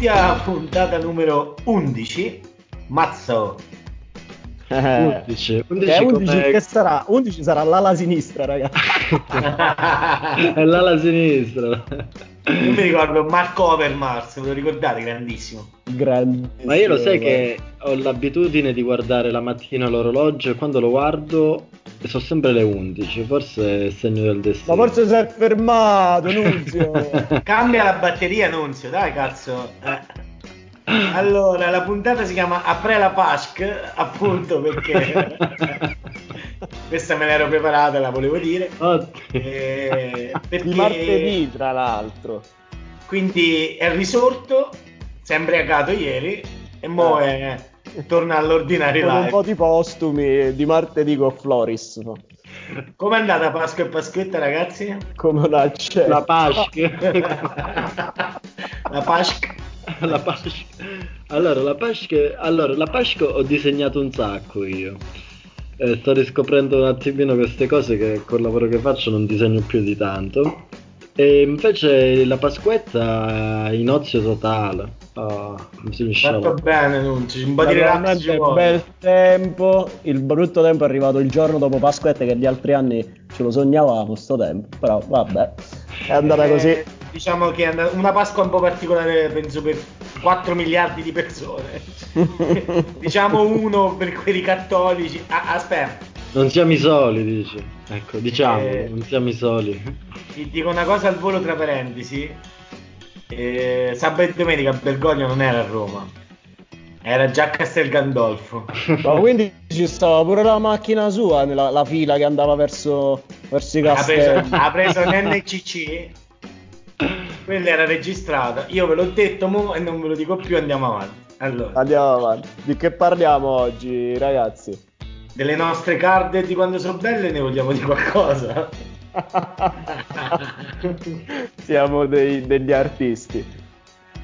benvenuti alla puntata numero 11. Mazzo. 11, 11, Che, 11 come- che sarà? 11 sarà l'ala sinistra, ragazzi. è l'ala sinistra. Io mi ricordo Marco Overmars, ve lo ricordate? Grandissimo. Grandissimo. Ma io lo sai che ho l'abitudine di guardare la mattina l'orologio e quando lo guardo sono sempre le 11, forse è il segno del destino. Ma forse si è fermato, Nunzio. Cambia la batteria, Nunzio, dai cazzo. Eh. Allora, la puntata si chiama Après la Pasque, appunto perché questa me l'ero preparata, la volevo dire. Eh, perché Di martedì, tra l'altro. Quindi è risorto, si è imbriacato ieri e mo è, torna all'ordinario Con un live. po' di postumi di martedì con Floris. no? Com'è andata Pasqua e Pasquetta, ragazzi? Come una c'è. La Pasque. La Pasqua. la Pasque. Allora, la Pasque, allora, la Pasque ho disegnato un sacco io. Eh, sto riscoprendo un attimino queste cose che col lavoro che faccio non disegno più di tanto. E invece la Pasquetta è in ozio totale. Oh, mi sono Fatto bene, non ci un po' di relax bel tempo. Il brutto tempo è arrivato il giorno dopo Pasquetta che gli altri anni ce lo sognavamo sto tempo. Però vabbè, è andata Eh, così. Diciamo che è andata una Pasqua un po' particolare, penso per 4 miliardi di persone. diciamo uno per quelli cattolici. Ah, aspetta, Non siamo i soli, dici. Ecco, diciamo, Eh. non siamo i soli. ti dico una cosa al volo tra parentesi. Eh, sabato e domenica Bergoglio non era a Roma, era già a Castel Gandolfo. Ma quindi ci stava pure la macchina sua nella la fila che andava verso, verso i Ha preso, castelli. ha preso un NCC, quella era registrata. Io ve l'ho detto mo e non ve lo dico più, andiamo avanti. Allora, Andiamo avanti. Di che parliamo oggi, ragazzi? delle nostre card di quando sono belle ne vogliamo dire qualcosa? Siamo dei- degli artisti.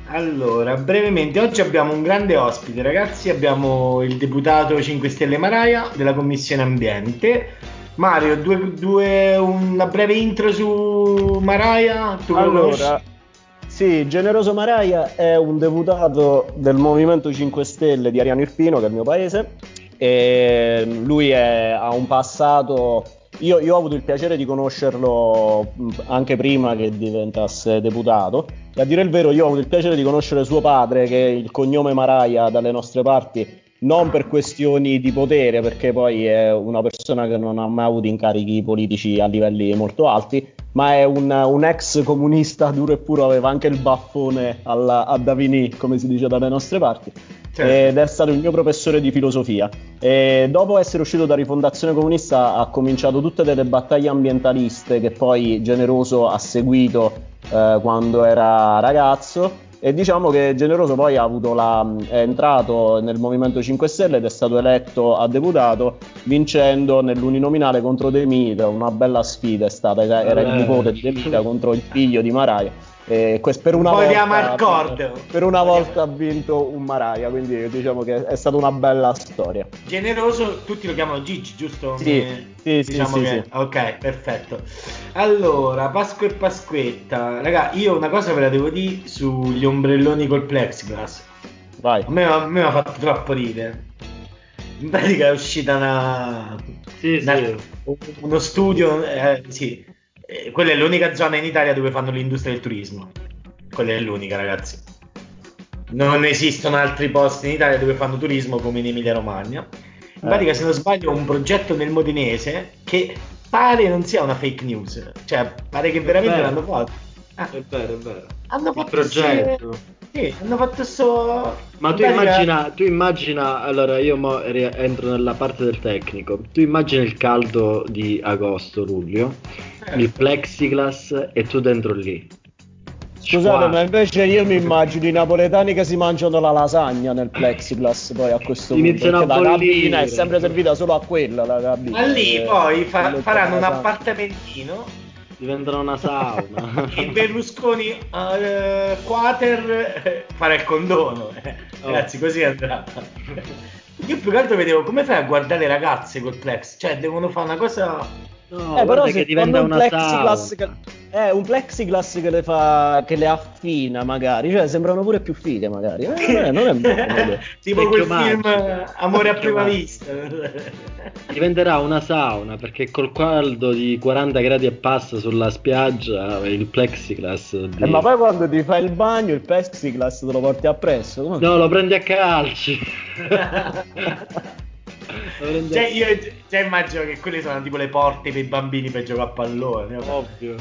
Allora, brevemente, oggi abbiamo un grande ospite, ragazzi. Abbiamo il deputato 5 Stelle Maraia della Commissione Ambiente. Mario, due, due- una breve intro su Maraia. Tu? Allora, sì, Generoso Maraia è un deputato del Movimento 5 Stelle di Ariano Irpino, che è il mio paese. E lui è- ha un passato. Io, io ho avuto il piacere di conoscerlo anche prima che diventasse deputato. E a dire il vero, io ho avuto il piacere di conoscere suo padre, che il cognome Maraia dalle nostre parti, non per questioni di potere, perché poi è una persona che non ha mai avuto incarichi politici a livelli molto alti, ma è un, un ex comunista duro e puro, aveva anche il baffone alla- a Davini, come si dice dalle nostre parti, Certo. ed è stato il mio professore di filosofia. E dopo essere uscito da Rifondazione Comunista ha cominciato tutte delle battaglie ambientaliste che poi Generoso ha seguito eh, quando era ragazzo. E diciamo che Generoso poi ha avuto la, è entrato nel Movimento 5 Stelle ed è stato eletto a deputato vincendo nell'uninominale contro De Mita, una bella sfida è stata, era era il Eh. nipote di De Mita contro il figlio di Maraia. E per una volta, per una volta ha vinto un Maraia, quindi diciamo che è stata una bella storia. Generoso, tutti lo chiamano Gigi, giusto? Sì, Eh, sì, sì, diciamo sì, che- sì. Ok, perfetto. Allora, Pasqua e Pasquetta. Raga, io una cosa ve la devo dire sugli ombrelloni col plexiglass. Vai. A me, a me mi ha fatto troppo ridere. In pratica è uscita una, Sì, una- sì. uno studio, eh, sì. Eh, quella è l'unica zona in Italia dove fanno l'industria del turismo. Quella è l'unica, ragazzi. Non esistono altri posti in Italia dove fanno turismo come in Emilia Romagna. In Eh. pratica, se non sbaglio, un progetto nel Modenese che pare non sia una fake news, cioè pare che veramente l'hanno fatto. Ah, È vero, è vero. hanno Il fatto progetto. sto- Sì, hanno fatto sto. Ma tu immagina, tu immagina, allora io mo entro nella parte del tecnico, tu immagina il caldo di agosto, luglio, Eh. Il plexiglass e tu dentro lì. Scusate, ma invece io mi immagino i napoletani che si mangiano la lasagna nel plexiglass poi a questo punto. Iniziano a la bollire. cabina è sempre servita solo a quella la cabina. Ma lì Eh, poi fa- faranno un la appartamentino. Diventano una sauna. Il Berlusconi eh, Quater eh, farà il condono. eh. Oh. Ragazzi, così andrà. Io più che altro vedevo come fai a guardare le ragazze col plex. Cioè, devono fare una cosa No, eh, però se diventa una plexiglass che, eh, un plexiglass che le fa che le affina magari, cioè sembrano pure più fighe magari. Eh, non è, non è tipo quel film Amore a prima vista. Diventerà una sauna perché col caldo di 40 gradi e passa sulla spiaggia il plexiglass. Di... Eh, ma poi quando ti fai il bagno il plexiglass te lo porti appresso? Come? No, lo prendi a calci. cioè, io già immagino che quelle sono tipo le porte per i bambini per giocare a pallone. Ovvio.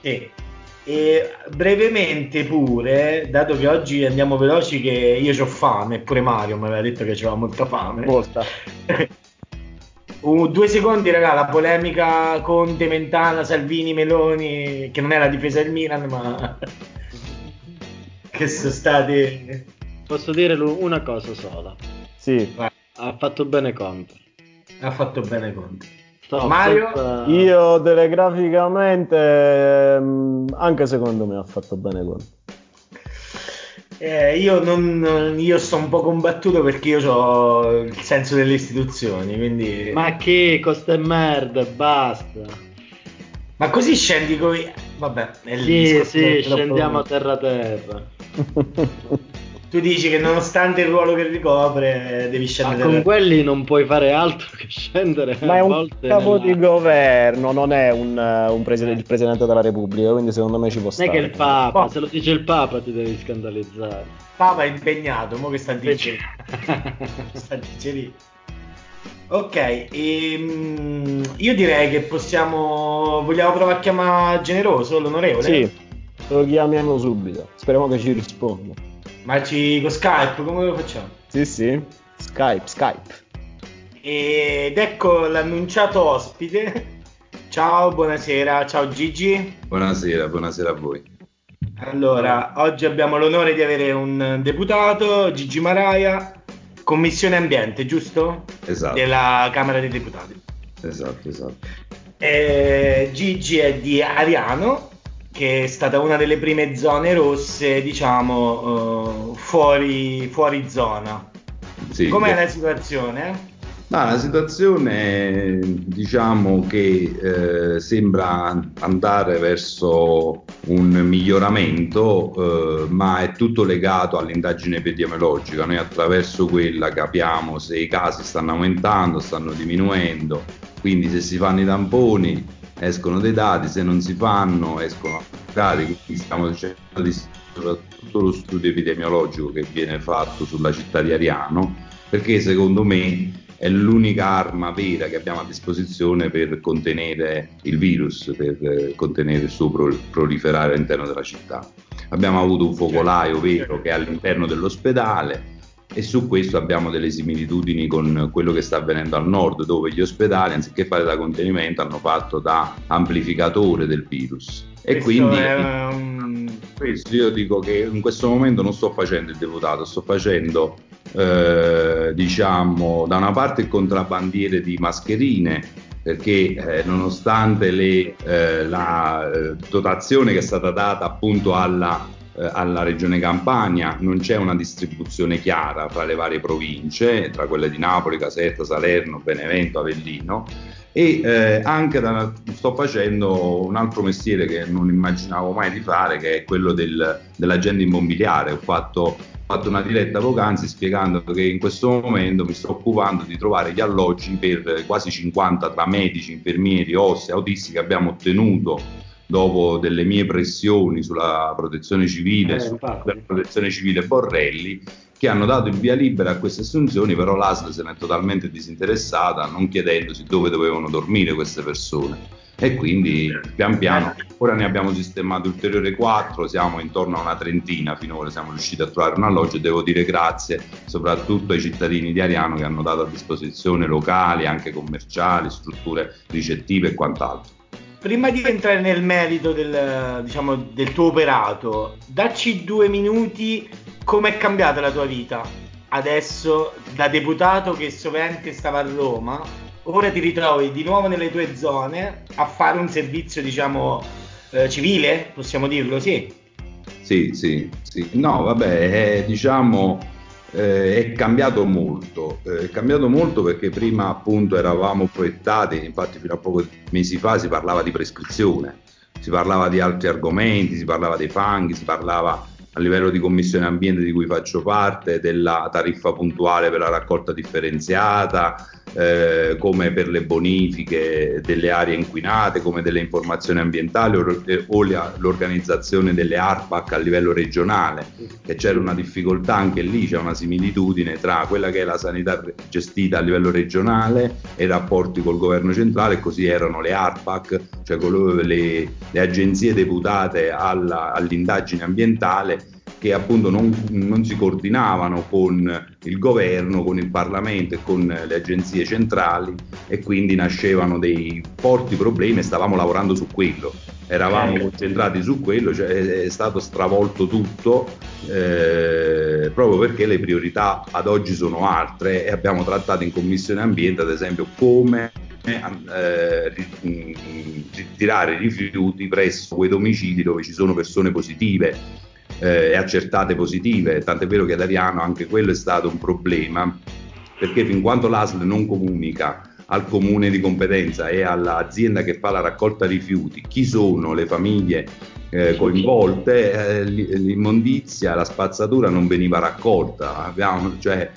E, e brevemente pure, dato che oggi andiamo veloci, che io ho fame, pure Mario mi aveva detto che aveva molta fame. Molta. Uh, due secondi, raga, la polemica con De Mentana, Salvini, Meloni, che non è la difesa del Milan, ma che sono state... Posso dire una cosa sola. Sì. Ha fatto bene Conte. Ha fatto bene Conte. Stop, Mario? Senza... Io telegraficamente, ehm, anche secondo me ha fatto bene Conte. Eh, io, non, io sto un po' combattuto perché io ho il senso delle istituzioni, quindi... Ma che costa merda, basta. Ma così scendi coi... Vabbè, è lì. Sì, sì, scendiamo a terra terra. tu dici che nonostante il ruolo che ricopre devi scendere. Ma con quelli non puoi fare altro che scendere. Ma è un capo nella... di governo, non è un, un preside, il presidente della Repubblica, quindi secondo me ci può stare. Non è che il Papa, oh. se lo dice il Papa ti devi scandalizzare. Papa è impegnato, mo che sta dicendo. sta dicendo Ok, ehm, io direi che possiamo. Vogliamo provare a chiamare generoso l'onorevole? Sì, lo chiamiamo subito. Speriamo che ci risponda. Ma ci con Skype come lo facciamo? Sì, sì. Skype, Skype. Ed ecco l'annunciato ospite. Ciao, buonasera. Ciao Gigi. Buonasera, buonasera a voi. Allora, oggi abbiamo l'onore di avere un deputato, Gigi Maraia, Commissione Ambiente, giusto? Esatto. Della Camera dei Deputati. Esatto, esatto. Eh, Gigi è di Ariano, che è stata una delle prime zone rosse, diciamo, uh, fuori, fuori zona. Sì, Com'è la situazione? Ma la situazione diciamo che eh, sembra andare verso un miglioramento, eh, ma è tutto legato all'indagine epidemiologica. Noi attraverso quella capiamo se i casi stanno aumentando, stanno diminuendo, quindi se si fanno i tamponi escono dei dati, se non si fanno escono dati, quindi stiamo cercando di soprattutto lo studio epidemiologico che viene fatto sulla città di Ariano, perché secondo me è l'unica arma vera che abbiamo a disposizione per contenere il virus, per contenere il suo proliferare all'interno della città. Abbiamo avuto un focolaio vero che è all'interno dell'ospedale, e su questo abbiamo delle similitudini con quello che sta avvenendo al nord dove gli ospedali anziché fare da contenimento hanno fatto da amplificatore del virus. E questo quindi un... questo io dico che in questo momento non sto facendo il deputato sto facendo eh, diciamo da una parte il contrabbandiere di mascherine perché eh, nonostante le, eh, la eh, dotazione che è stata data appunto alla alla regione Campania, non c'è una distribuzione chiara fra le varie province, tra quelle di Napoli, Caserta, Salerno, Benevento, Avellino. E eh, anche da, sto facendo un altro mestiere che non immaginavo mai di fare che è quello del, dell'agente immobiliare. Ho fatto, fatto una diretta poc'anzi spiegando che in questo momento mi sto occupando di trovare gli alloggi per quasi 50 tra medici, infermieri, OSSE, autisti che abbiamo ottenuto dopo delle mie pressioni sulla protezione civile, eh, sulla protezione civile Borrelli, che hanno dato il via libera a queste assunzioni, però l'ASL se ne è totalmente disinteressata, non chiedendosi dove dovevano dormire queste persone. E quindi pian piano, ora ne abbiamo sistemato ulteriori quattro, siamo intorno a una trentina, finora siamo riusciti a trovare un alloggio. E devo dire grazie soprattutto ai cittadini di Ariano che hanno dato a disposizione locali, anche commerciali, strutture ricettive e quant'altro prima di entrare nel merito del, diciamo, del tuo operato, dacci due minuti come è cambiata la tua vita adesso da deputato che sovente stava a Roma, ora ti ritrovi di nuovo nelle tue zone a fare un servizio, diciamo, eh, civile, possiamo dirlo, sì. Sì, sì, sì. No, vabbè, eh, diciamo eh, è cambiato molto, eh, è cambiato molto perché prima appunto eravamo proiettati, infatti fino a pochi mesi fa si parlava di prescrizione, si parlava di altri argomenti, si parlava dei fanghi, si parlava a livello di commissione ambiente di cui faccio parte, della tariffa puntuale per la raccolta differenziata, eh, come per le bonifiche delle aree inquinate, come delle informazioni ambientali o, eh, o l'organizzazione delle ARPAC a livello regionale, che c'era una difficoltà anche lì, c'è una similitudine tra quella che è la sanità gestita a livello regionale e i rapporti col governo centrale, così erano le ARPAC, cioè le, le agenzie deputate alla, all'indagine ambientale che appunto non, non, si coordinavano con il governo, con il Parlamento e con le agenzie centrali e quindi nascevano dei forti problemi e stavamo lavorando su quello. Eravamo eh. concentrati su quello, cioè è stato stravolto tutto eh, proprio perché le priorità ad oggi sono altre e abbiamo trattato in Commissione Ambiente ad esempio come eh, ritirare i rifiuti presso quei domicili dove ci sono persone positive eh, e accertate positive, tant'è vero che ad Ariano anche quello è stato un problema, perché fin quando l'ASL non comunica al comune di competenza e all'azienda che fa la raccolta rifiuti chi sono le famiglie eh, coinvolte, eh, l'immondizia, la spazzatura non veniva raccolta, abbiamo cioè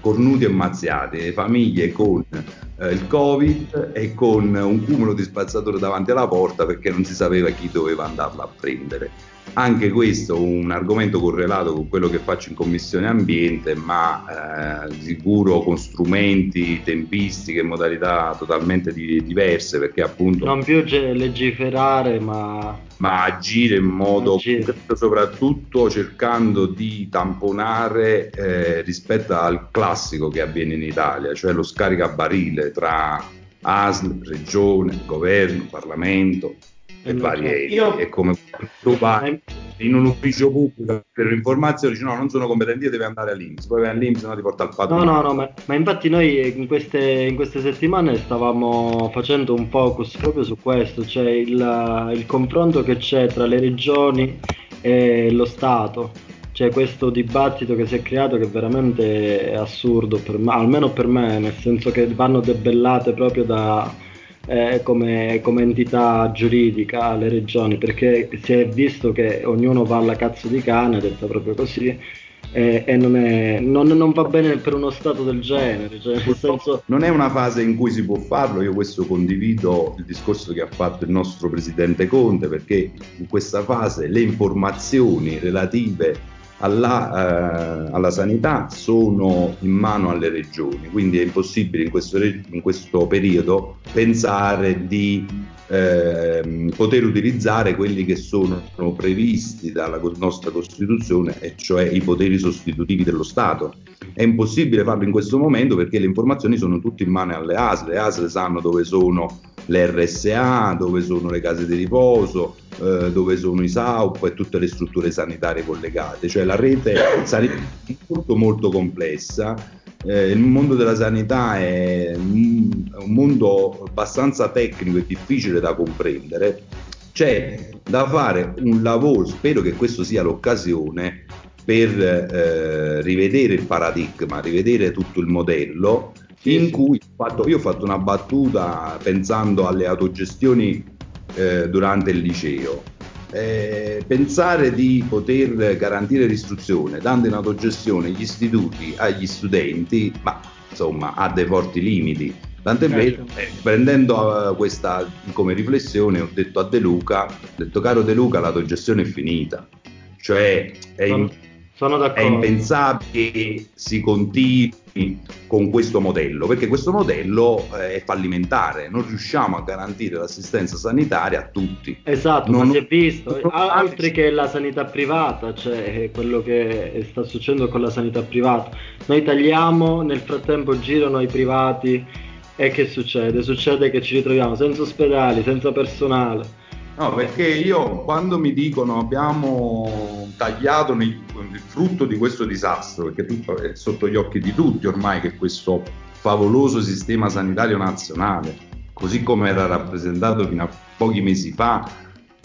cornuti e mazziati, famiglie con eh, il Covid e con un cumulo di spazzatura davanti alla porta perché non si sapeva chi doveva andarla a prendere. Anche questo un argomento correlato con quello che faccio in Commissione Ambiente, ma eh, sicuro con strumenti, tempistiche, modalità totalmente di, diverse, perché appunto... Non più legiferare, ma... Ma agire in modo agire. soprattutto cercando di tamponare eh, rispetto al classico che avviene in Italia, cioè lo scaricabarile tra ASL, Regione, Governo, Parlamento, e varie io... è come tu vai in un ufficio pubblico per informazioni dici no non sono competenti devi andare all'Inps poi vai all'Inps no ti porta al padrone. No no no ma, ma infatti noi in queste, in queste, settimane stavamo facendo un focus proprio su questo cioè il, il confronto che c'è tra le regioni e lo Stato. C'è questo dibattito che si è creato che veramente è assurdo per me, almeno per me, nel senso che vanno debellate proprio da, eh, come, come, entità giuridica alle regioni, perché si è visto che ognuno va alla cazzo di cane, detta proprio così, e, e non, è, non, non, va bene per uno stato del genere. Cioè, senso... Non è una fase in cui si può farlo, io questo condivido il discorso che ha fatto il nostro presidente Conte, perché in questa fase le informazioni relative alla, eh, alla, sanità sono in mano alle regioni, quindi è impossibile in questo, in questo periodo pensare di eh, poter utilizzare quelli che sono previsti dalla nostra Costituzione, e cioè i poteri sostitutivi dello Stato. È impossibile farlo in questo momento perché le informazioni sono tutte in mano alle ASL, le ASL sanno dove sono le RSA, dove sono le case di riposo, eh, dove sono i SAUP e tutte le strutture sanitarie collegate, cioè la rete sanitaria è molto molto complessa. Eh, il mondo della sanità è un mondo abbastanza tecnico e difficile da comprendere. C'è da fare un lavoro, spero che questo sia l'occasione per eh, rivedere il paradigma, rivedere tutto il modello in cui ho fatto, io ho fatto una battuta pensando alle autogestioni eh, durante il liceo. Eh, pensare di poter garantire l'istruzione dando in autogestione gli istituti agli studenti, ma insomma ha dei forti limiti. Tant'è certo. vero, eh, prendendo uh, questa come riflessione, ho detto a De Luca, ho detto caro De Luca, l'autogestione è finita. Cioè è, in, è impensabile che si continui con questo modello, perché questo modello eh, è fallimentare, non riusciamo a garantire l'assistenza sanitaria a tutti. Esatto, non, ma si è visto, altri che la sanità privata, cioè quello che sta succedendo con la sanità privata. Noi tagliamo, nel frattempo girano i privati e che succede? Succede che ci ritroviamo senza ospedali, senza personale No, perché io quando mi dicono abbiamo tagliato nei, il frutto di questo disastro, perché tutto è sotto gli occhi di tutti ormai che questo favoloso sistema sanitario nazionale, così come era rappresentato fino a pochi mesi fa,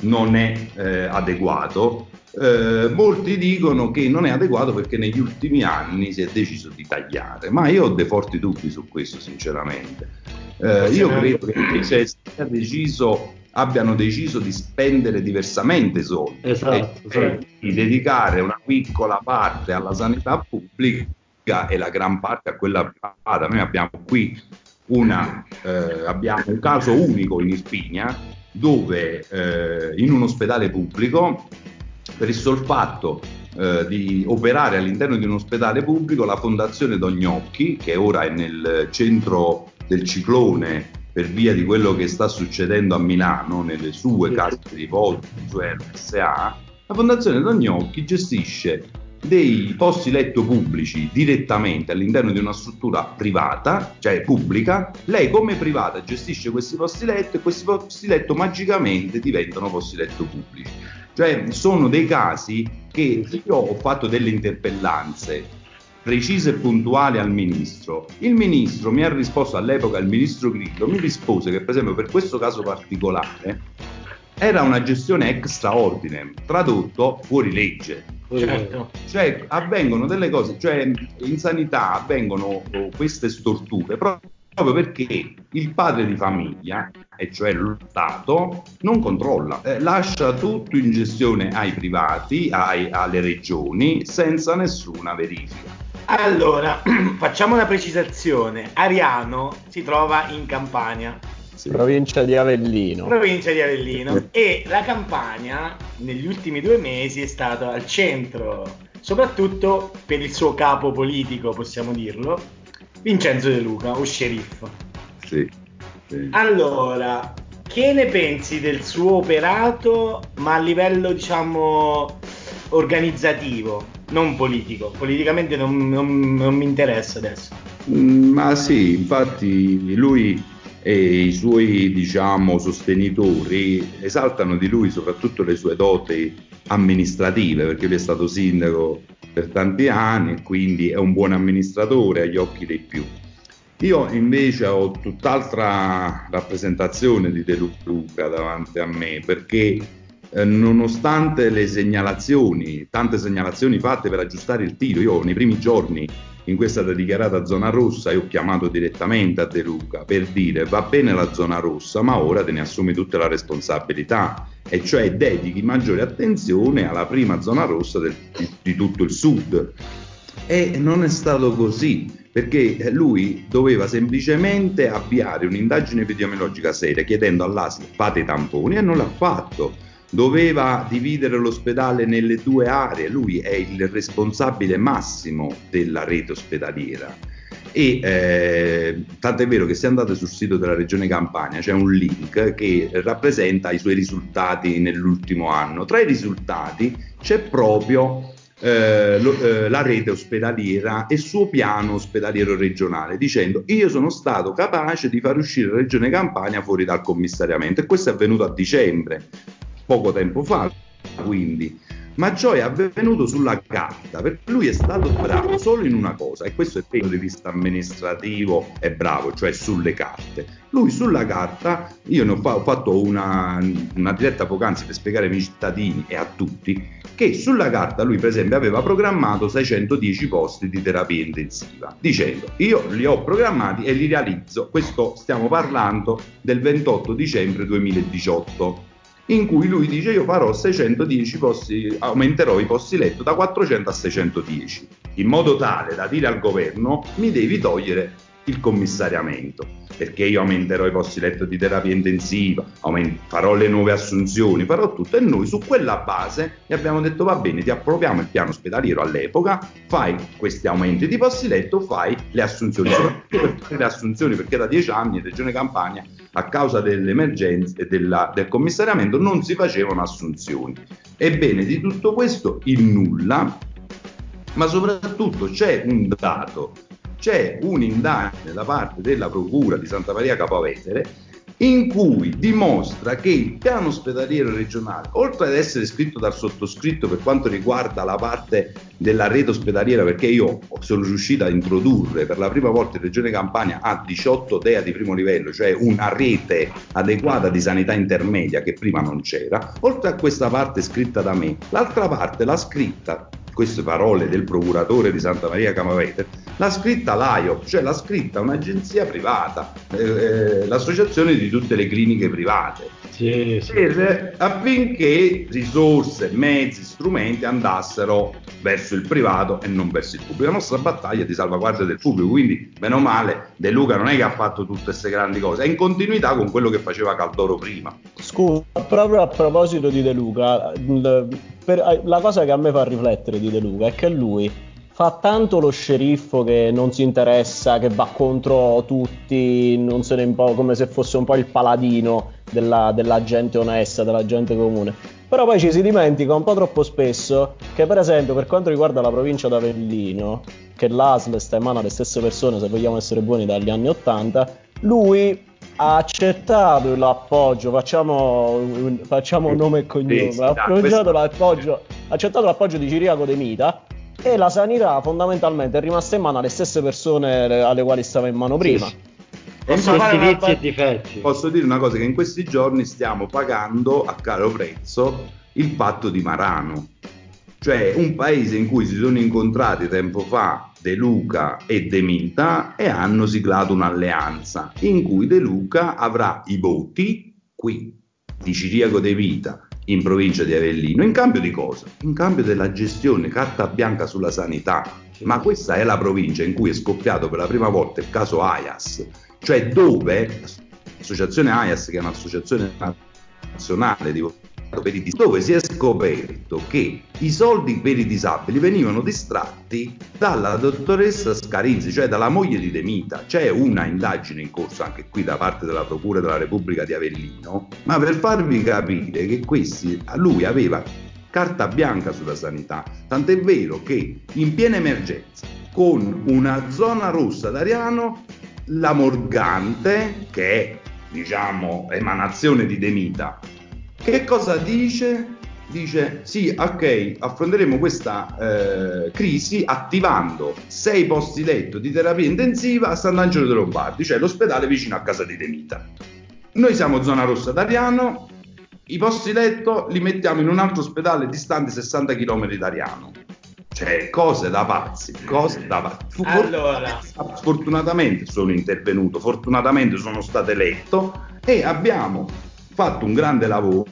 non è eh, adeguato. Eh, molti dicono che non è adeguato perché negli ultimi anni si è deciso di tagliare, ma io ho dei forti dubbi su questo, sinceramente. Eh, io credo che invece sia deciso abbiano deciso di spendere diversamente i soldi esatto, e cioè di dedicare una piccola parte alla sanità pubblica e la gran parte a quella privata. Noi abbiamo qui una, eh, abbiamo un caso unico in Irpinia dove eh, in un ospedale pubblico per il sol fatto eh, di operare all'interno di un ospedale pubblico la Fondazione Dognocchi che ora è nel centro del ciclone per via di quello che sta succedendo a Milano nelle sue case di riposo, cioè RSA, la Fondazione Dognocchi gestisce dei posti letto pubblici direttamente all'interno di una struttura privata, cioè pubblica, lei come privata gestisce questi posti letto e questi posti letto magicamente diventano posti letto pubblici. Cioè sono dei casi che io ho fatto delle interpellanze precise e puntuali al ministro. Il ministro mi ha risposto all'epoca, il ministro Grillo mi rispose che per esempio per questo caso particolare era una gestione extraordine, tradotto fuori legge. Certo. Cioè avvengono delle cose, cioè in sanità avvengono oh, queste storture proprio perché il padre di famiglia, e cioè lo Stato, non controlla, eh, lascia tutto in gestione ai privati, ai, alle regioni, senza nessuna verifica. Allora, facciamo una precisazione. Ariano si trova in Campania. Sì. Provincia di Avellino. Provincia di Avellino. e la Campania negli ultimi due mesi è stata al centro, soprattutto per il suo capo politico, possiamo dirlo, Vincenzo De Luca, o sceriffo. Sì. sì. Allora, che ne pensi del suo operato, ma a livello, diciamo, organizzativo? Non politico. Politicamente non, non, non mi interessa adesso. Mm, ma sì, infatti lui e i suoi diciamo, sostenitori esaltano di lui soprattutto le sue doti amministrative, perché lui è stato sindaco per tanti anni e quindi è un buon amministratore agli occhi dei più. Io invece ho tutt'altra rappresentazione di De Luca davanti a me, perché eh, nonostante le segnalazioni, tante segnalazioni fatte per aggiustare il tiro, io nei primi giorni in questa dichiarata zona rossa io ho chiamato direttamente a De Luca per dire va bene la zona rossa, ma ora te ne assumi tutta la responsabilità. E cioè dedichi maggiore attenzione alla prima zona rossa del, di, di tutto il sud. E non è stato così perché lui doveva semplicemente avviare un'indagine epidemiologica seria chiedendo all'ASL fate i tamponi. E non l'ha fatto doveva dividere l'ospedale nelle due aree, lui è il responsabile massimo della rete ospedaliera. E eh, tanto è vero che se andate sul sito della regione Campania c'è un link che rappresenta i suoi risultati nell'ultimo anno. Tra i risultati c'è proprio eh, lo, eh, la rete ospedaliera e il suo piano ospedaliero regionale, dicendo io sono stato capace di far uscire la regione Campania fuori dal commissariamento e questo è avvenuto a dicembre poco tempo fa, quindi. Ma ciò è avvenuto sulla carta, perché lui è stato bravo solo in una cosa, e questo è il punto di vista amministrativo, è bravo, cioè sulle carte. Lui sulla carta, io ne ho, fa- ho fatto una, una diretta poc'anzi per spiegare ai miei cittadini e a tutti, che sulla carta lui per esempio aveva programmato 610 posti di terapia intensiva, dicendo io li ho programmati e li realizzo, questo stiamo parlando del 28 dicembre 2018 in cui lui dice io farò 610 posti, aumenterò i posti letto da 400 a 610, in modo tale da dire al governo mi devi togliere il commissariamento, perché io aumenterò i posti letto di terapia intensiva, aument- farò le nuove assunzioni, farò tutto e noi su quella base gli abbiamo detto va bene, ti approviamo il piano ospedaliero all'epoca, fai questi aumenti di posti letto, fai le assunzioni, soprattutto le assunzioni, perché da dieci anni in Regione Campania a causa delle emergenze e della, del commissariamento non si facevano assunzioni. Ebbene, di tutto questo il nulla, ma soprattutto c'è un dato, c'è un'indagine da parte della Procura di Santa Maria Capovetere in cui dimostra che il piano ospedaliero regionale, oltre ad essere scritto dal sottoscritto per quanto riguarda la parte della rete ospedaliera, perché io sono riuscito a introdurre per la prima volta in Regione Campania a 18 DEA di primo livello, cioè una rete adeguata di sanità intermedia che prima non c'era, oltre a questa parte scritta da me, l'altra parte l'ha scritta queste parole del procuratore di Santa Maria Camavete, l'ha scritta l'AIOP, cioè l'ha scritta un'agenzia privata, eh, eh, l'associazione di tutte le cliniche private. Sì, sì. Per, affinché risorse, mezzi, strumenti andassero verso il privato e non verso il pubblico. La nostra battaglia è di salvaguardia del pubblico, quindi meno male De Luca non è che ha fatto tutte queste grandi cose, è in continuità con quello che faceva Caldoro prima. Scusa, proprio a proposito di De Luca, per, la cosa che a me fa riflettere di De Luca è che lui fa tanto lo sceriffo che non si interessa, che va contro tutti, non se ne impo- come se fosse un po' il paladino della, della, gente onesta, della gente comune. Però poi ci si dimentica un po' troppo spesso che, per esempio, per quanto riguarda la provincia d'Avellino, che l'ASL sta in mano alle stesse persone, se vogliamo essere buoni, dagli anni Ottanta, lui ha accettato l'appoggio, facciamo, facciamo nome e cognome, ha l'appoggio, accettato l'appoggio di Ciriaco De Mita e la sanità fondamentalmente è rimasta in mano alle stesse persone alle quali stava in mano prima. Sì, sì. Posso, vizi e difetti. posso dire una cosa che in questi giorni stiamo pagando a caro prezzo il patto di Marano cioè un paese in cui si sono incontrati tempo fa De Luca e De Mita e hanno siglato un'alleanza in cui De Luca avrà i voti qui di Ciriaco De Vita in provincia di Avellino in cambio di cosa? In cambio della gestione carta bianca sulla sanità. Ma questa è la provincia in cui è scoppiato per la prima volta il caso AIAS, cioè dove l'associazione AIAS, che è un'associazione nazionale di per i disabili, dove si è scoperto che i soldi per i disabili venivano distratti dalla dottoressa Scarizzi, cioè dalla moglie di Demita. C'è una indagine in corso anche qui da parte della Procura della Repubblica di Avellino, ma per farvi capire che questi, lui aveva carta bianca sulla sanità, tant'è vero che in piena emergenza, con una zona rossa d'Ariano, la Morgante, che è diciamo emanazione di Demita, che cosa dice? Dice sì, ok, affronteremo questa eh, crisi attivando sei posti letto di terapia intensiva a Sant'Angelo dei Lombardi, cioè l'ospedale vicino a casa di Demita. Noi siamo zona rossa d'Ariano, i posti letto li mettiamo in un altro ospedale distante 60 km da Ariano. Cioè, cose da pazzi, cose da pazzi. Allora. Fortunatamente sono intervenuto, fortunatamente sono stato eletto e abbiamo fatto un grande lavoro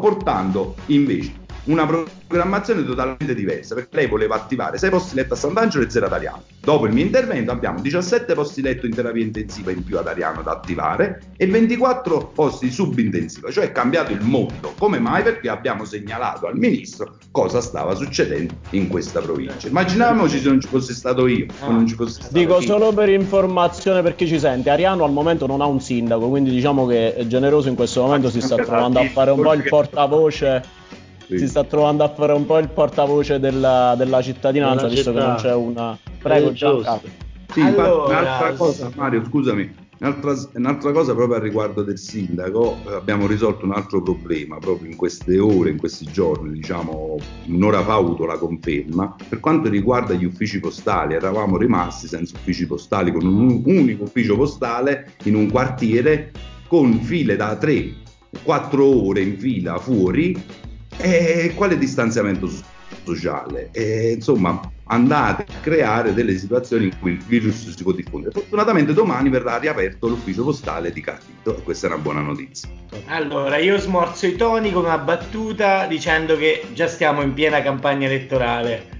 portando invece una programmazione totalmente diversa perché lei voleva attivare 6 posti letto a Sant'Angelo e 0 ad Ariano. Dopo il mio intervento abbiamo 17 posti letto in terapia intensiva in più ad Ariano da attivare e 24 posti subintensiva, cioè è cambiato il mondo. Come mai? Perché abbiamo segnalato al ministro cosa stava succedendo in questa provincia. Immaginiamoci se non ci fosse stato io. Ah. Non ci fosse stato Dico io. solo per informazione per chi ci sente, Ariano al momento non ha un sindaco, quindi diciamo che Generoso in questo momento si sta trovando a fare un po' il portavoce sì. si sta trovando a fare un po' il portavoce della, della cittadinanza, della visto città. che non c'è una. Prego, Giancarlo. Sì, allora, un'altra cosa, Mario, scusami. Un'altra, un'altra, cosa proprio a riguardo del sindaco, abbiamo risolto un altro problema proprio in queste ore, in questi giorni, diciamo un'ora fa ho avuto la conferma. Per quanto riguarda gli uffici postali, eravamo rimasti senza uffici postali, con un unico ufficio postale in un quartiere con file da 3-4 ore in fila fuori e quale distanziamento sociale? E, insomma, andate a creare delle situazioni in cui il virus si può diffondere. Fortunatamente domani verrà riaperto l'ufficio postale di Cartito e questa è una buona notizia. Allora, io smorzo i toni con una battuta dicendo che già stiamo in piena campagna elettorale.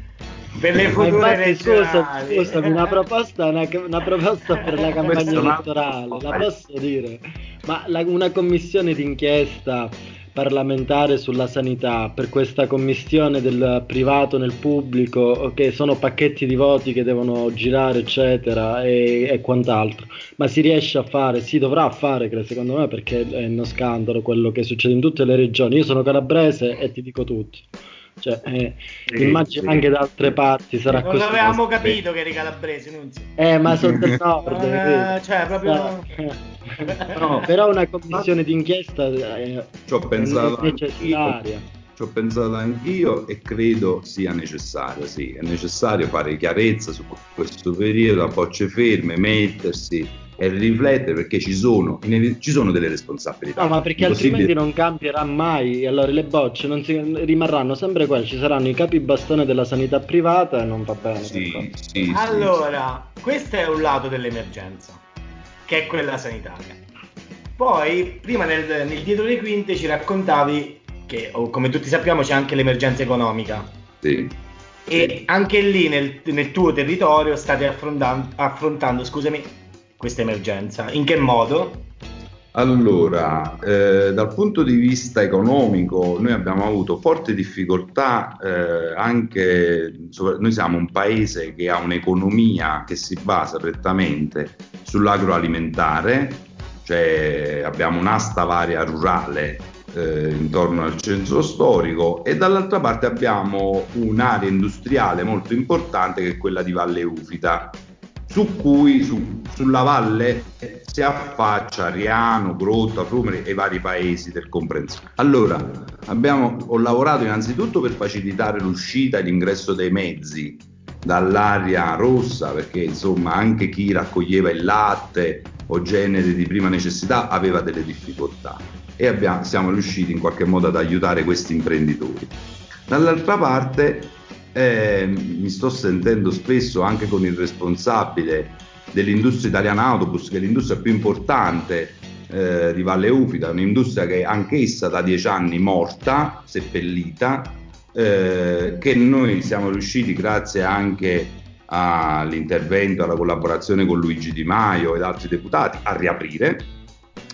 Per le future regionali. Scusa, scusami, una proposta, una, una proposta per la campagna elettorale, la posso dire? Ma la, una commissione d'inchiesta parlamentare sulla sanità per questa commissione del privato nel pubblico che sono pacchetti di voti che devono girare eccetera e, e quant'altro. Ma si riesce a fare si dovrà fare secondo me perché è uno scandalo quello che succede in tutte le regioni. Io sono calabrese e ti dico tutto Cioè, eh, sì, immagino sì. anche da altre parti sarà non così. Non avevamo capito che eri calabrese, non so. Eh, ma sono del nord. eh, cioè, proprio... no, però una commissione d'inchiesta è, Ci ho pensato è necessaria. Ci ho pensato anch'io e credo sia necessario, sì, è necessario fare chiarezza su questo periodo, a bocce ferme, mettersi, e riflettere perché ci sono, ci sono delle responsabilità. No, ma perché altrimenti non cambierà mai. Allora le bocce non si, rimarranno sempre quelle, ci saranno i capi bastone della sanità privata e non va bene. Sì, sì, allora, sì. questo è un lato dell'emergenza, che è quella sanitaria. Poi, prima nel, nel dietro le quinte ci raccontavi che, come tutti sappiamo, c'è anche l'emergenza economica. Sì. E anche lì nel, nel tuo territorio state affrontando, affrontando scusami, questa emergenza? In che modo? Allora, eh, dal punto di vista economico, noi abbiamo avuto forti difficoltà eh, anche, noi siamo un paese che ha un'economia che si basa prettamente sull'agroalimentare, cioè abbiamo un'asta varia rurale eh, intorno al centro storico e dall'altra parte abbiamo un'area industriale molto importante che è quella di Valle Ufita su cui su, sulla valle si affaccia Riano, Grotta, Frumeri e vari paesi del comprenso. Allora, abbiamo, ho lavorato innanzitutto per facilitare l'uscita e l'ingresso dei mezzi dall'area rossa, perché insomma anche chi raccoglieva il latte o generi di prima necessità aveva delle difficoltà e abbiamo, siamo riusciti in qualche modo ad aiutare questi imprenditori. Dall'altra parte eh, mi sto sentendo spesso anche con il responsabile dell'industria italiana autobus, che è l'industria più importante eh, di Valle Ufita, un'industria che è anch'essa da dieci anni morta, seppellita, eh, che noi siamo riusciti grazie anche all'intervento, alla collaborazione con Luigi Di Maio ed altri deputati a riaprire.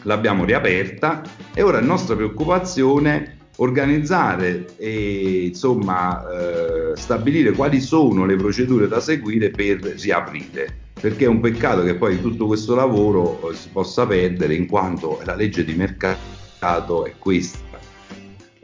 L'abbiamo riaperta e ora la nostra preoccupazione organizzare e insomma eh, stabilire quali sono le procedure da seguire per riaprire perché è un peccato che poi tutto questo lavoro eh, si possa perdere in quanto la legge di mercato è questa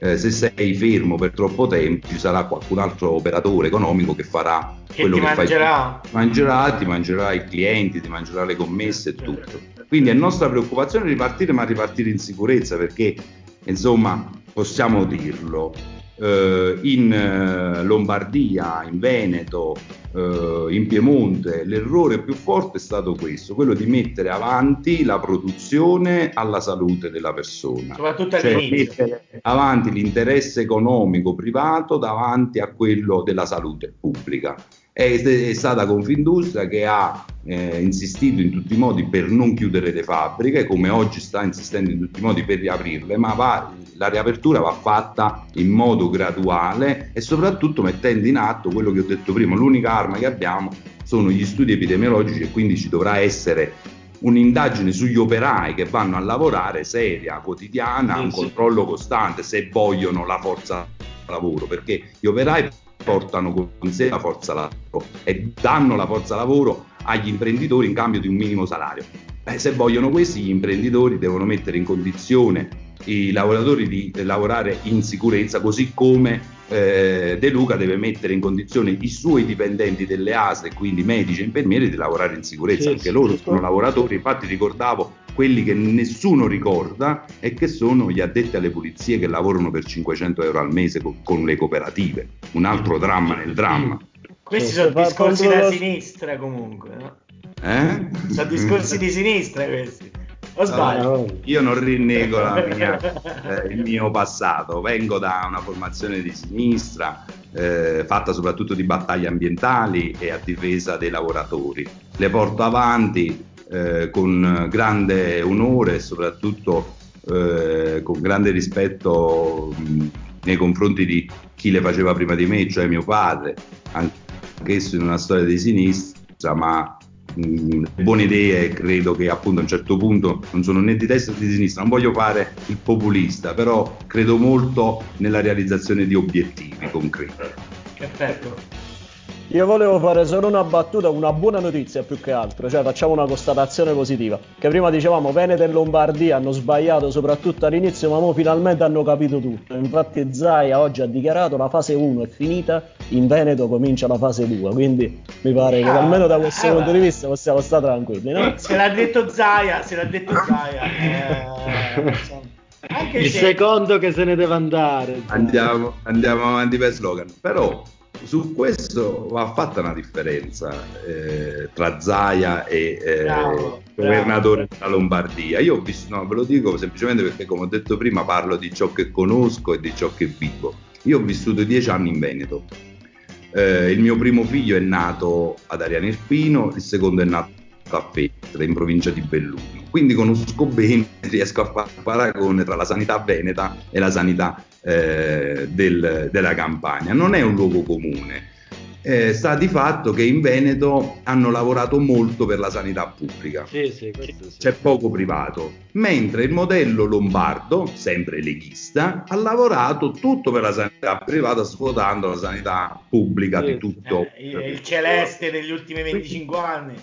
eh, se sei fermo per troppo tempo ci sarà qualcun altro operatore economico che farà che quello che mangerà. fai mangerà, ti mangerà i clienti, ti mangerà le commesse e tutto. Quindi è nostra preoccupazione ripartire, ma ripartire in sicurezza perché insomma possiamo dirlo, eh, in eh, Lombardia, in Veneto, eh, in Piemonte, l'errore più forte è stato questo, quello di mettere avanti la produzione alla salute della persona. Soprattutto cioè mettere avanti l'interesse economico privato davanti a quello della salute pubblica è, è stata Confindustria che ha eh, insistito in tutti i modi per non chiudere le fabbriche, come oggi sta insistendo in tutti i modi per riaprirle, ma va, la riapertura va fatta in modo graduale e soprattutto mettendo in atto quello che ho detto prima, l'unica arma che abbiamo sono gli studi epidemiologici e quindi ci dovrà essere un'indagine sugli operai che vanno a lavorare seria, quotidiana, un controllo costante se vogliono la forza lavoro, perché gli operai portano con sé la forza lavoro e danno la forza lavoro agli imprenditori in cambio di un minimo salario. Beh, se vogliono questi, gli imprenditori devono mettere in condizione i lavoratori di lavorare in sicurezza, così come eh, De Luca deve mettere in condizione i suoi dipendenti delle ASE, quindi medici e infermieri, di lavorare in sicurezza. Sì, Anche sì, loro sì. sono lavoratori, infatti ricordavo quelli che nessuno ricorda e che sono gli addetti alle pulizie che lavorano per 500 euro al mese con, con le cooperative. Un altro dramma nel dramma. Questi sono discorsi da sinistra comunque, no? Eh? Sono discorsi di sinistra questi. O sbaglio? No, io non rinnego mia, eh, il mio passato, vengo da una formazione di sinistra, eh, fatta soprattutto di battaglie ambientali e a difesa dei lavoratori. Le porto avanti eh, con grande onore e soprattutto eh, con grande rispetto mh, nei confronti di chi le faceva prima di me, cioè mio padre, anch'esso in una storia di sinistra, ma mh, buone idee credo che appunto a un certo punto non sono né di destra né di sinistra, non voglio fare il populista, però credo molto nella realizzazione di obiettivi concreti. Perfetto. Io volevo fare solo una battuta, una buona notizia più che altro, cioè facciamo una constatazione positiva, che prima dicevamo Veneto e Lombardia hanno sbagliato soprattutto all'inizio, ma ora finalmente hanno capito tutto. Infatti Zaia oggi ha dichiarato la fase 1 è finita, in Veneto comincia la fase 2, quindi mi pare che Ah, almeno da questo eh, punto di vista possiamo stare tranquilli, no? Se l'ha detto Zaia, se l'ha detto Zaia. eh, insomma. Anche Il se secondo che se ne deve andare. Andiamo, andiamo avanti per slogan. Però su questo va fatta una differenza eh, tra Zaia e eh, Bravo, governatore della Lombardia. Io ho visto, no, ve lo dico semplicemente perché, come ho detto prima, parlo di ciò che conosco e di ciò che vivo. Io ho vissuto dieci anni in Veneto. Eh, il mio primo figlio è nato ad Ariano Irpino, il secondo è nato a Festre, in provincia di Belluno. Quindi conosco bene, riesco a fare paragone tra la sanità veneta e la sanità eh, del- della Campania. Non è un luogo comune. Eh, sta di fatto che in Veneto hanno lavorato molto per la sanità pubblica Sì, sì, sì. c'è poco privato, mentre il modello lombardo, sempre leghista, ha lavorato tutto per la sanità privata svuotando la sanità pubblica Sì, di tutto. eh, il, il celeste degli ultimi 25 anni.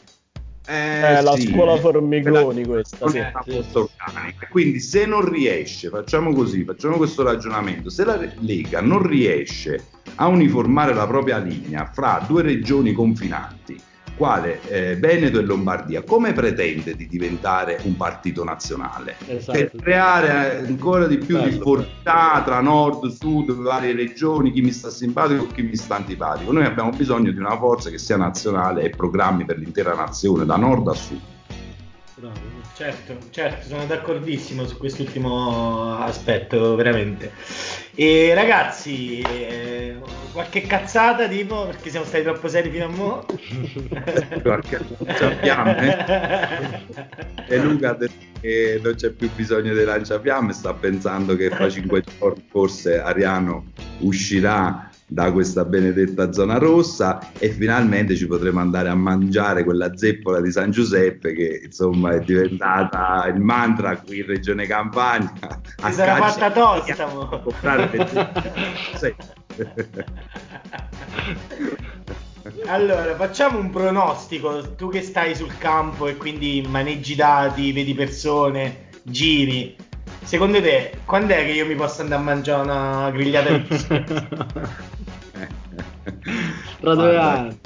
Eh, Eh, la sì. scuola Formigoni Quella- questa, sì. Sì. Quindi se non riesce, facciamo così, facciamo questo ragionamento, se la Lega non riesce a uniformare la propria linea fra due regioni confinanti, quale eh, Veneto e Lombardia, come pretende di diventare un partito nazionale? Esatto. Per creare ancora di più Bello, difformità tra nord, sud, varie regioni, chi mi sta simpatico e chi mi sta antipatico. Noi abbiamo bisogno di una forza che sia nazionale e programmi per l'intera nazione, da nord a sud. Bravo. Certo, certo, sono d'accordissimo su quest'ultimo aspetto, veramente. E ragazzi, eh, qualche cazzata tipo, perché siamo stati troppo seri fino a mo'? Qualche lanciafiamme? E Luca ha detto che non c'è più bisogno di lanciafiamme, sta pensando che fra cinque giorni forse Ariano uscirà da questa benedetta zona rossa e finalmente ci potremo andare a mangiare quella zeppola di San Giuseppe che insomma è diventata il mantra qui in Regione Campania. Si sarà fatta tosta. Allora, facciamo un pronostico. Tu che stai sul campo e quindi maneggi dati, vedi persone, giri. Secondo te, quando è che io mi posso andare a mangiare una grigliata di Tra due anni.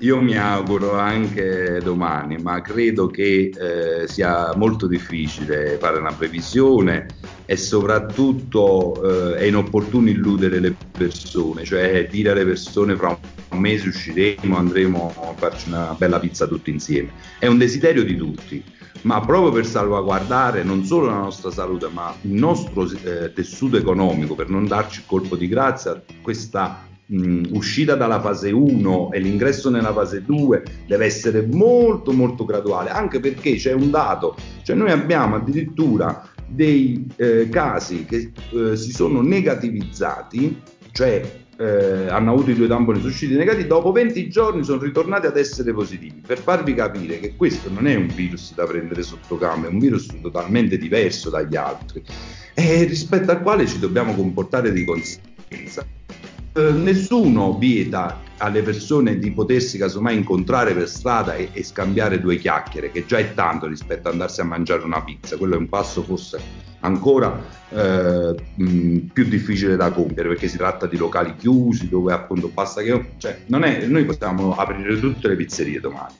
Io mi auguro anche domani, ma credo che eh, sia molto difficile fare una previsione e soprattutto eh, è inopportuno illudere le persone, cioè dire alle persone fra un mese usciremo, andremo a farci una bella pizza tutti insieme. È un desiderio di tutti, ma proprio per salvaguardare non solo la nostra salute, ma il nostro eh, tessuto economico, per non darci il colpo di grazia, questa mh, uscita dalla fase 1 e l'ingresso nella fase 2 deve essere molto molto graduale, anche perché c'è un dato, cioè noi abbiamo addirittura dei eh, casi che eh, si sono negativizzati, cioè eh, hanno avuto i due tamponi usciti negativi, dopo 20 giorni sono ritornati ad essere positivi, per farvi capire che questo non è un virus da prendere sotto campo, è un virus totalmente diverso dagli altri, e rispetto al quale ci dobbiamo comportare di conseguenza. Eh, nessuno vieta alle persone di potersi casomai incontrare per strada e, e scambiare due chiacchiere, che già è tanto rispetto ad andarsi a mangiare una pizza, quello è un passo forse ancora eh, mh, più difficile da compiere perché si tratta di locali chiusi dove appunto basta che cioè, non è, noi possiamo aprire tutte le pizzerie domani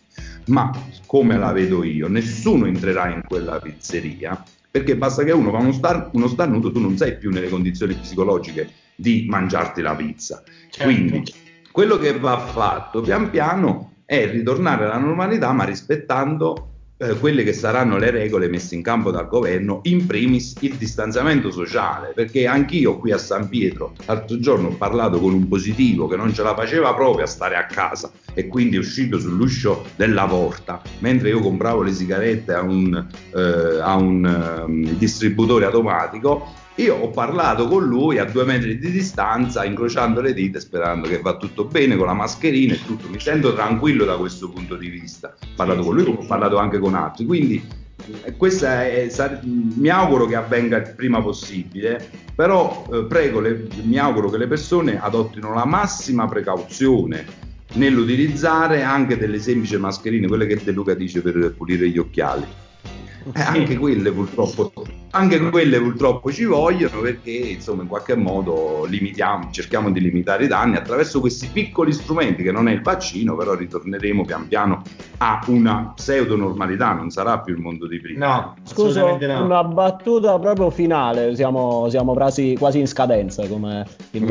ma come la vedo io nessuno entrerà in quella pizzeria perché basta che uno fa uno, star, uno starnuto tu non sei più nelle condizioni psicologiche di mangiarti la pizza. Certo. quindi quello che va fatto pian piano è ritornare alla normalità ma rispettando eh, quelle che saranno le regole messe in campo dal governo, in primis il distanziamento sociale, perché anch'io qui a San Pietro l'altro giorno ho parlato con un positivo che non ce la faceva proprio a stare a casa e quindi è uscito sull'uscio della porta, mentre io compravo le sigarette a un, eh, a un um, distributore automatico io ho parlato con lui a due metri di distanza, incrociando le dita, sperando che va tutto bene con la mascherina e tutto. Mi sento tranquillo da questo punto di vista. Ho parlato con lui, ho parlato anche con altri. Quindi, eh, questa è, mi auguro che avvenga il prima possibile. Però, eh, prego, le- mi auguro che le persone adottino la massima precauzione nell'utilizzare anche delle semplici mascherine, quelle che De Luca dice per pulire gli occhiali. Eh, anche, quelle purtroppo, anche quelle purtroppo ci vogliono perché insomma in qualche modo limitiamo, cerchiamo di limitare i danni attraverso questi piccoli strumenti che non è il vaccino, però ritorneremo pian piano a una pseudo normalità, non sarà più il mondo di prima. No, scusa, no. una battuta proprio finale, siamo, siamo quasi, quasi in scadenza come il mm.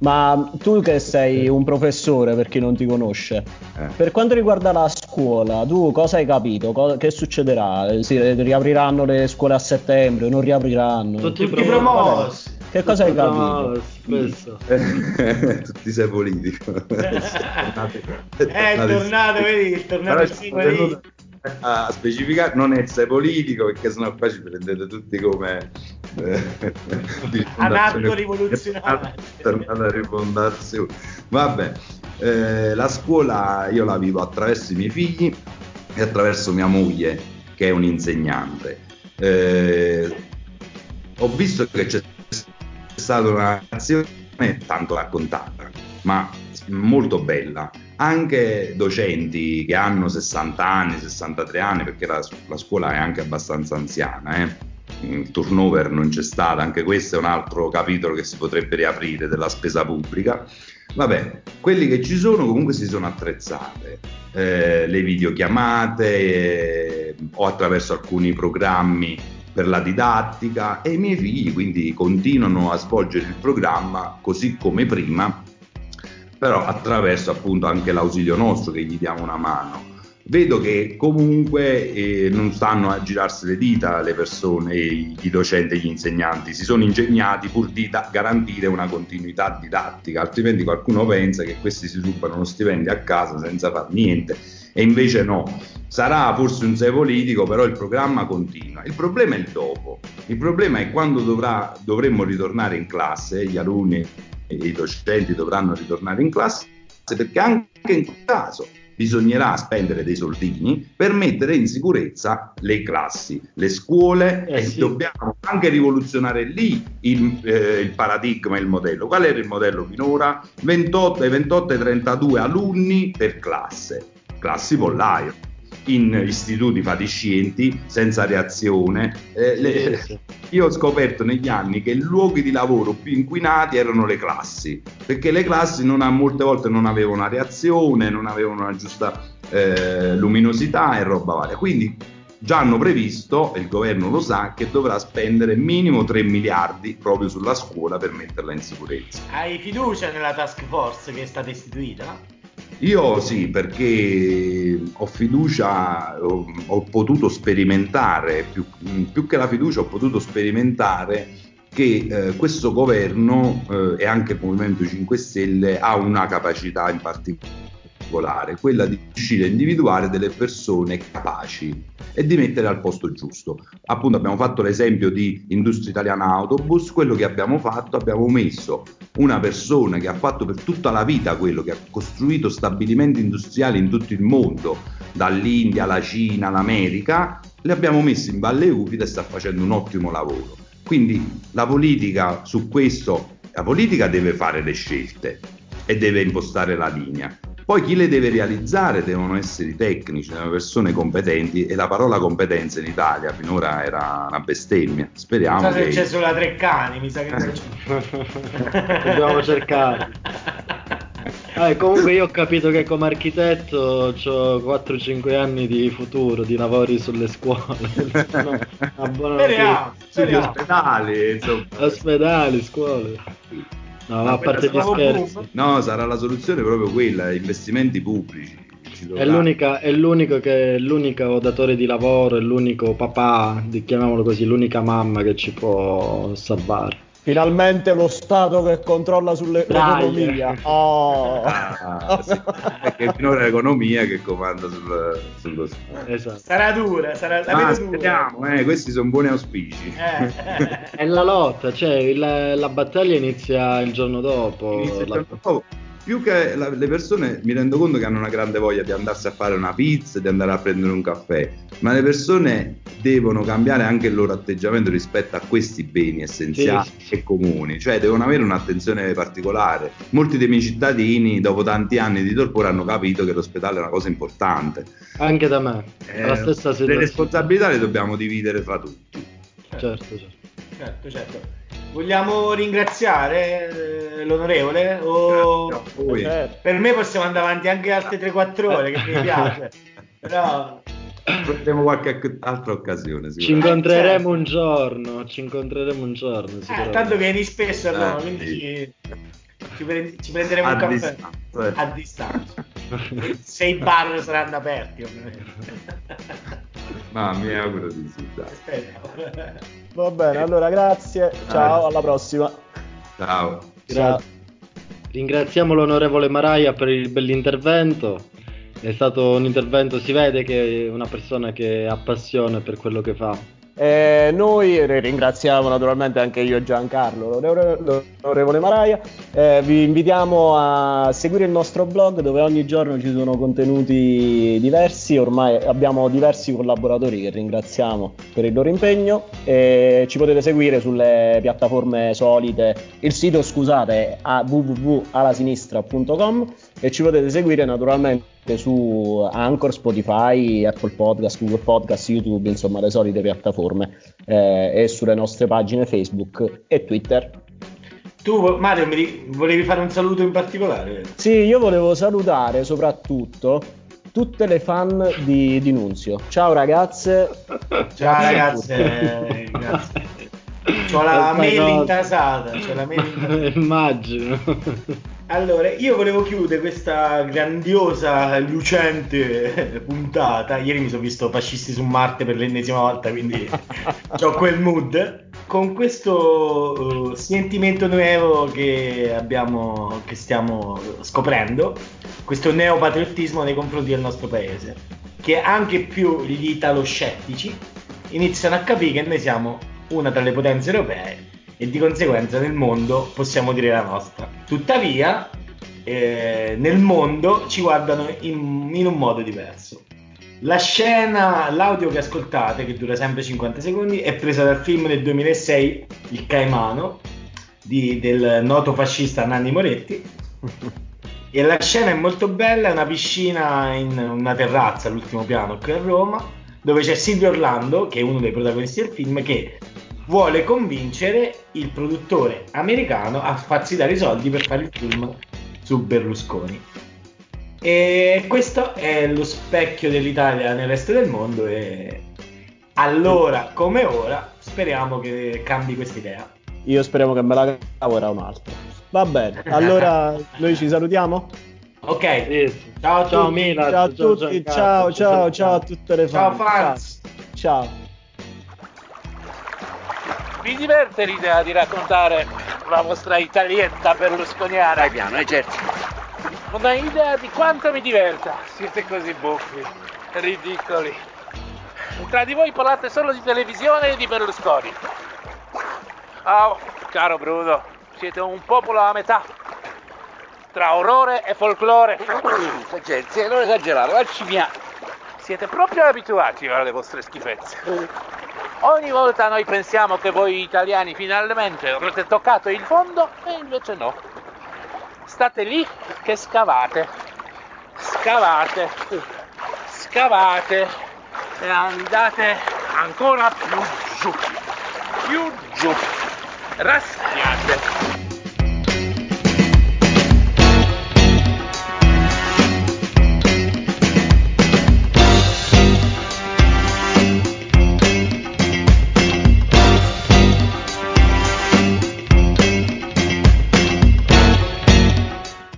Ma tu che sei un professore, per chi non ti conosce, eh. per quanto riguarda la scuola, tu cosa hai capito? Co- che succederà? Si riapriranno le scuole a settembre? Non riapriranno? Tutti, Tutti promossi. Che cosa hai capito? Tutti sei politico. eh, è tornato, vedi, è tornato il singolo a specificare non essere politico perché sennò qua ci prendete tutti come eh, adatto rivoluzionario. tornata rifondazione vabbè eh, la scuola io la vivo attraverso i miei figli e attraverso mia moglie che è un'insegnante. Eh, ho visto che c'è stata una azione tanto raccontata ma molto bella. Anche docenti che hanno 60 anni, 63 anni, perché la, la scuola è anche abbastanza anziana, eh? Turnover non c'è stato, anche questo è un altro capitolo che si potrebbe riaprire della spesa pubblica. Vabbè, quelli che ci sono comunque si sono attrezzate, eh, le videochiamate eh, o attraverso alcuni programmi per la didattica e i miei figli quindi continuano a svolgere il programma così come prima però attraverso appunto anche l'ausilio nostro che gli diamo una mano. Vedo che comunque eh, non stanno a girarsi le dita le persone, i, i docenti e gli insegnanti, si sono ingegnati pur di da- garantire una continuità didattica, altrimenti qualcuno pensa che questi si rubano uno stipendio a casa senza far niente e invece no. Sarà forse un sei politico, però il programma continua. Il problema è il dopo. Il problema è quando dovrà, dovremmo ritornare in classe, gli alunni i docenti dovranno ritornare in classe perché anche in quel caso bisognerà spendere dei soldini per mettere in sicurezza le classi, le scuole eh, e sì. dobbiamo anche rivoluzionare lì il, eh, il, paradigma e il modello. Qual era il modello finora? 28 ai 28 ai 32 alunni per classe, classi pollaio in istituti fatiscienti senza reazione. Eh, le, io ho scoperto negli anni che i luoghi di lavoro più inquinati erano le classi, perché le classi non, molte volte non avevano una reazione, non avevano una giusta eh, luminosità e roba varia. Quindi già hanno previsto, e il governo lo sa, che dovrà spendere minimo 3 miliardi proprio sulla scuola per metterla in sicurezza. Hai fiducia nella task force che è stata istituita? Io sì, perché ho fiducia, ho, ho potuto sperimentare, più, più, che la fiducia ho potuto sperimentare che eh, questo governo eh, e anche il Movimento 5 Stelle ha una capacità in particolare particolare, quella di riuscire a individuare delle persone capaci e di mettere al posto giusto. Appunto abbiamo fatto l'esempio di Industria Italiana Autobus, quello che abbiamo fatto, abbiamo messo una persona che ha fatto per tutta la vita quello, che ha costruito stabilimenti industriali in tutto il mondo, dall'India alla Cina, all'America, le abbiamo messe in Valle Ufita e sta facendo un ottimo lavoro. Quindi la politica su questo, la politica deve fare le scelte e deve impostare la linea. Poi chi le deve realizzare devono essere i tecnici, devono persone competenti e la parola competenza in Italia finora era una bestemmia. Speriamo non so che... c'è solo Treccani, mi sa che non c'è. Dobbiamo cercare. Ah, comunque io ho capito che come architetto ho 4-5 anni di futuro, di lavori sulle scuole. no, speriamo, speriamo. ospedali, insomma. Ospedali, scuole. No, a parte gli scherzi. No, sarà la soluzione proprio quella, investimenti pubblici. È, l'unica, è l'unico che, l'unico datore di lavoro, è l'unico papà, chiamiamolo così, l'unica mamma che ci può salvare. Finalmente lo Stato che controlla sull'economia. Oh. Ah, sì, perché finora è l'economia che comanda sul, sullo Stato. Esatto. Sarà dura, sarà ah, speriamo, eh, questi sono buoni auspici. Eh. è la lotta, cioè il, la battaglia inizia il giorno dopo. Inizia il giorno dopo più che la, le persone mi rendo conto che hanno una grande voglia di andarsi a fare una pizza, di andare a prendere un caffè, ma le persone devono cambiare anche il loro atteggiamento rispetto a questi beni essenziali Sì, e comuni, cioè devono avere un'attenzione particolare. Molti dei miei cittadini, dopo tanti anni di torpore, hanno capito che l'ospedale è una cosa importante. Anche da me, Eh, la stessa le situazione. responsabilità le dobbiamo dividere fra tutti. Certo, certo. Certo, certo. Vogliamo ringraziare eh, l'onorevole? O... Certo. Per me possiamo andare avanti anche altre 3-4 ore, che mi piace. Però Avremo qualche altra occasione. Ci incontreremo certo. un giorno, ci incontreremo un giorno. eh, tanto vieni spesso a Roma, Eh, quindi sì. ci, ci prenderemo A un caffè distanza, eh. a distanza. Se i bar saranno aperti, ovviamente. Ma mi auguro di sì. dai. Va bene, allora grazie, ciao, alla prossima. Ciao. Ciao. Ringraziamo l'onorevole Maraia per il bell'intervento. È stato un intervento, si vede che è una persona che ha passione per quello che fa. Eh, noi ringraziamo naturalmente anche io e Giancarlo, l'onore- l'onorevole Maraia. Eh, vi invitiamo a seguire il nostro blog dove ogni giorno ci sono contenuti diversi. Ormai abbiamo diversi collaboratori che ringraziamo per il loro impegno. E ci potete seguire sulle piattaforme solite. Il sito, scusate, a www.alasinistra.com e ci potete seguire naturalmente su Anchor, Spotify, Apple Podcast, Google Podcast, YouTube, insomma le solite piattaforme eh, e sulle nostre pagine Facebook e Twitter. Tu, Mario, mi volevi fare un saluto in particolare? Sì, io volevo salutare soprattutto tutte le fan di, di Nunzio. Ciao ragazze. Ciao ragazze, grazie. C'ho la mail intasata, c'ho la mail intasata. Immagino. Allora, io volevo chiudere questa grandiosa, lucente puntata. Ieri mi sono visto Fascisti su Marte per l'ennesima volta, quindi ho quel mood. Con questo eh, sentimento nuovo che abbiamo, che stiamo scoprendo, questo neopatriottismo nei confronti del nostro paese, che anche più gli italoscettici iniziano a capire che noi siamo una tra le potenze europee e di conseguenza nel mondo possiamo dire la nostra. Tuttavia, eh, nel mondo ci guardano in, in un modo diverso. La scena, l'audio che ascoltate, che dura sempre 50 secondi, è presa dal film del 2006 Il Caimano di- del noto fascista Nanni Moretti. E la scena è molto bella, è una piscina in una terrazza all'ultimo piano qui a Roma, dove c'è Silvio Orlando, che è uno dei protagonisti del film, che vuole convincere il produttore americano a farsi dare i soldi per fare il film su Berlusconi. E questo è lo specchio dell'Italia nel resto del mondo e allora come ora speriamo che cambi questa idea. Io speriamo che me la cavo era un altro. Va bene, allora noi ci salutiamo? Ok, Sì, ciao a Ciao tutti. Mila. Ciao a ciao, tutti, ciao ci ciao salutiamo. ciao a tutte le Ciao fan. fans. Ciao. Vi diverte l'idea di raccontare la vostra italietta berlusconiana? Dai piano, eh certo. Non hai idea di quanto mi diverta. Siete così buffi, ridicoli. Tra di voi parlate solo di televisione e di Berlusconi. Oh, caro Bruno, siete un popolo a metà. Tra orrore e folklore. Eserci, non esagerare, facci via. Siete proprio abituati alle vostre schifezze. Ogni volta noi pensiamo che voi italiani finalmente avrete toccato il fondo e invece no. State lì che scavate, scavate, scavate. E andate ancora più giù, più giù. Raschiate,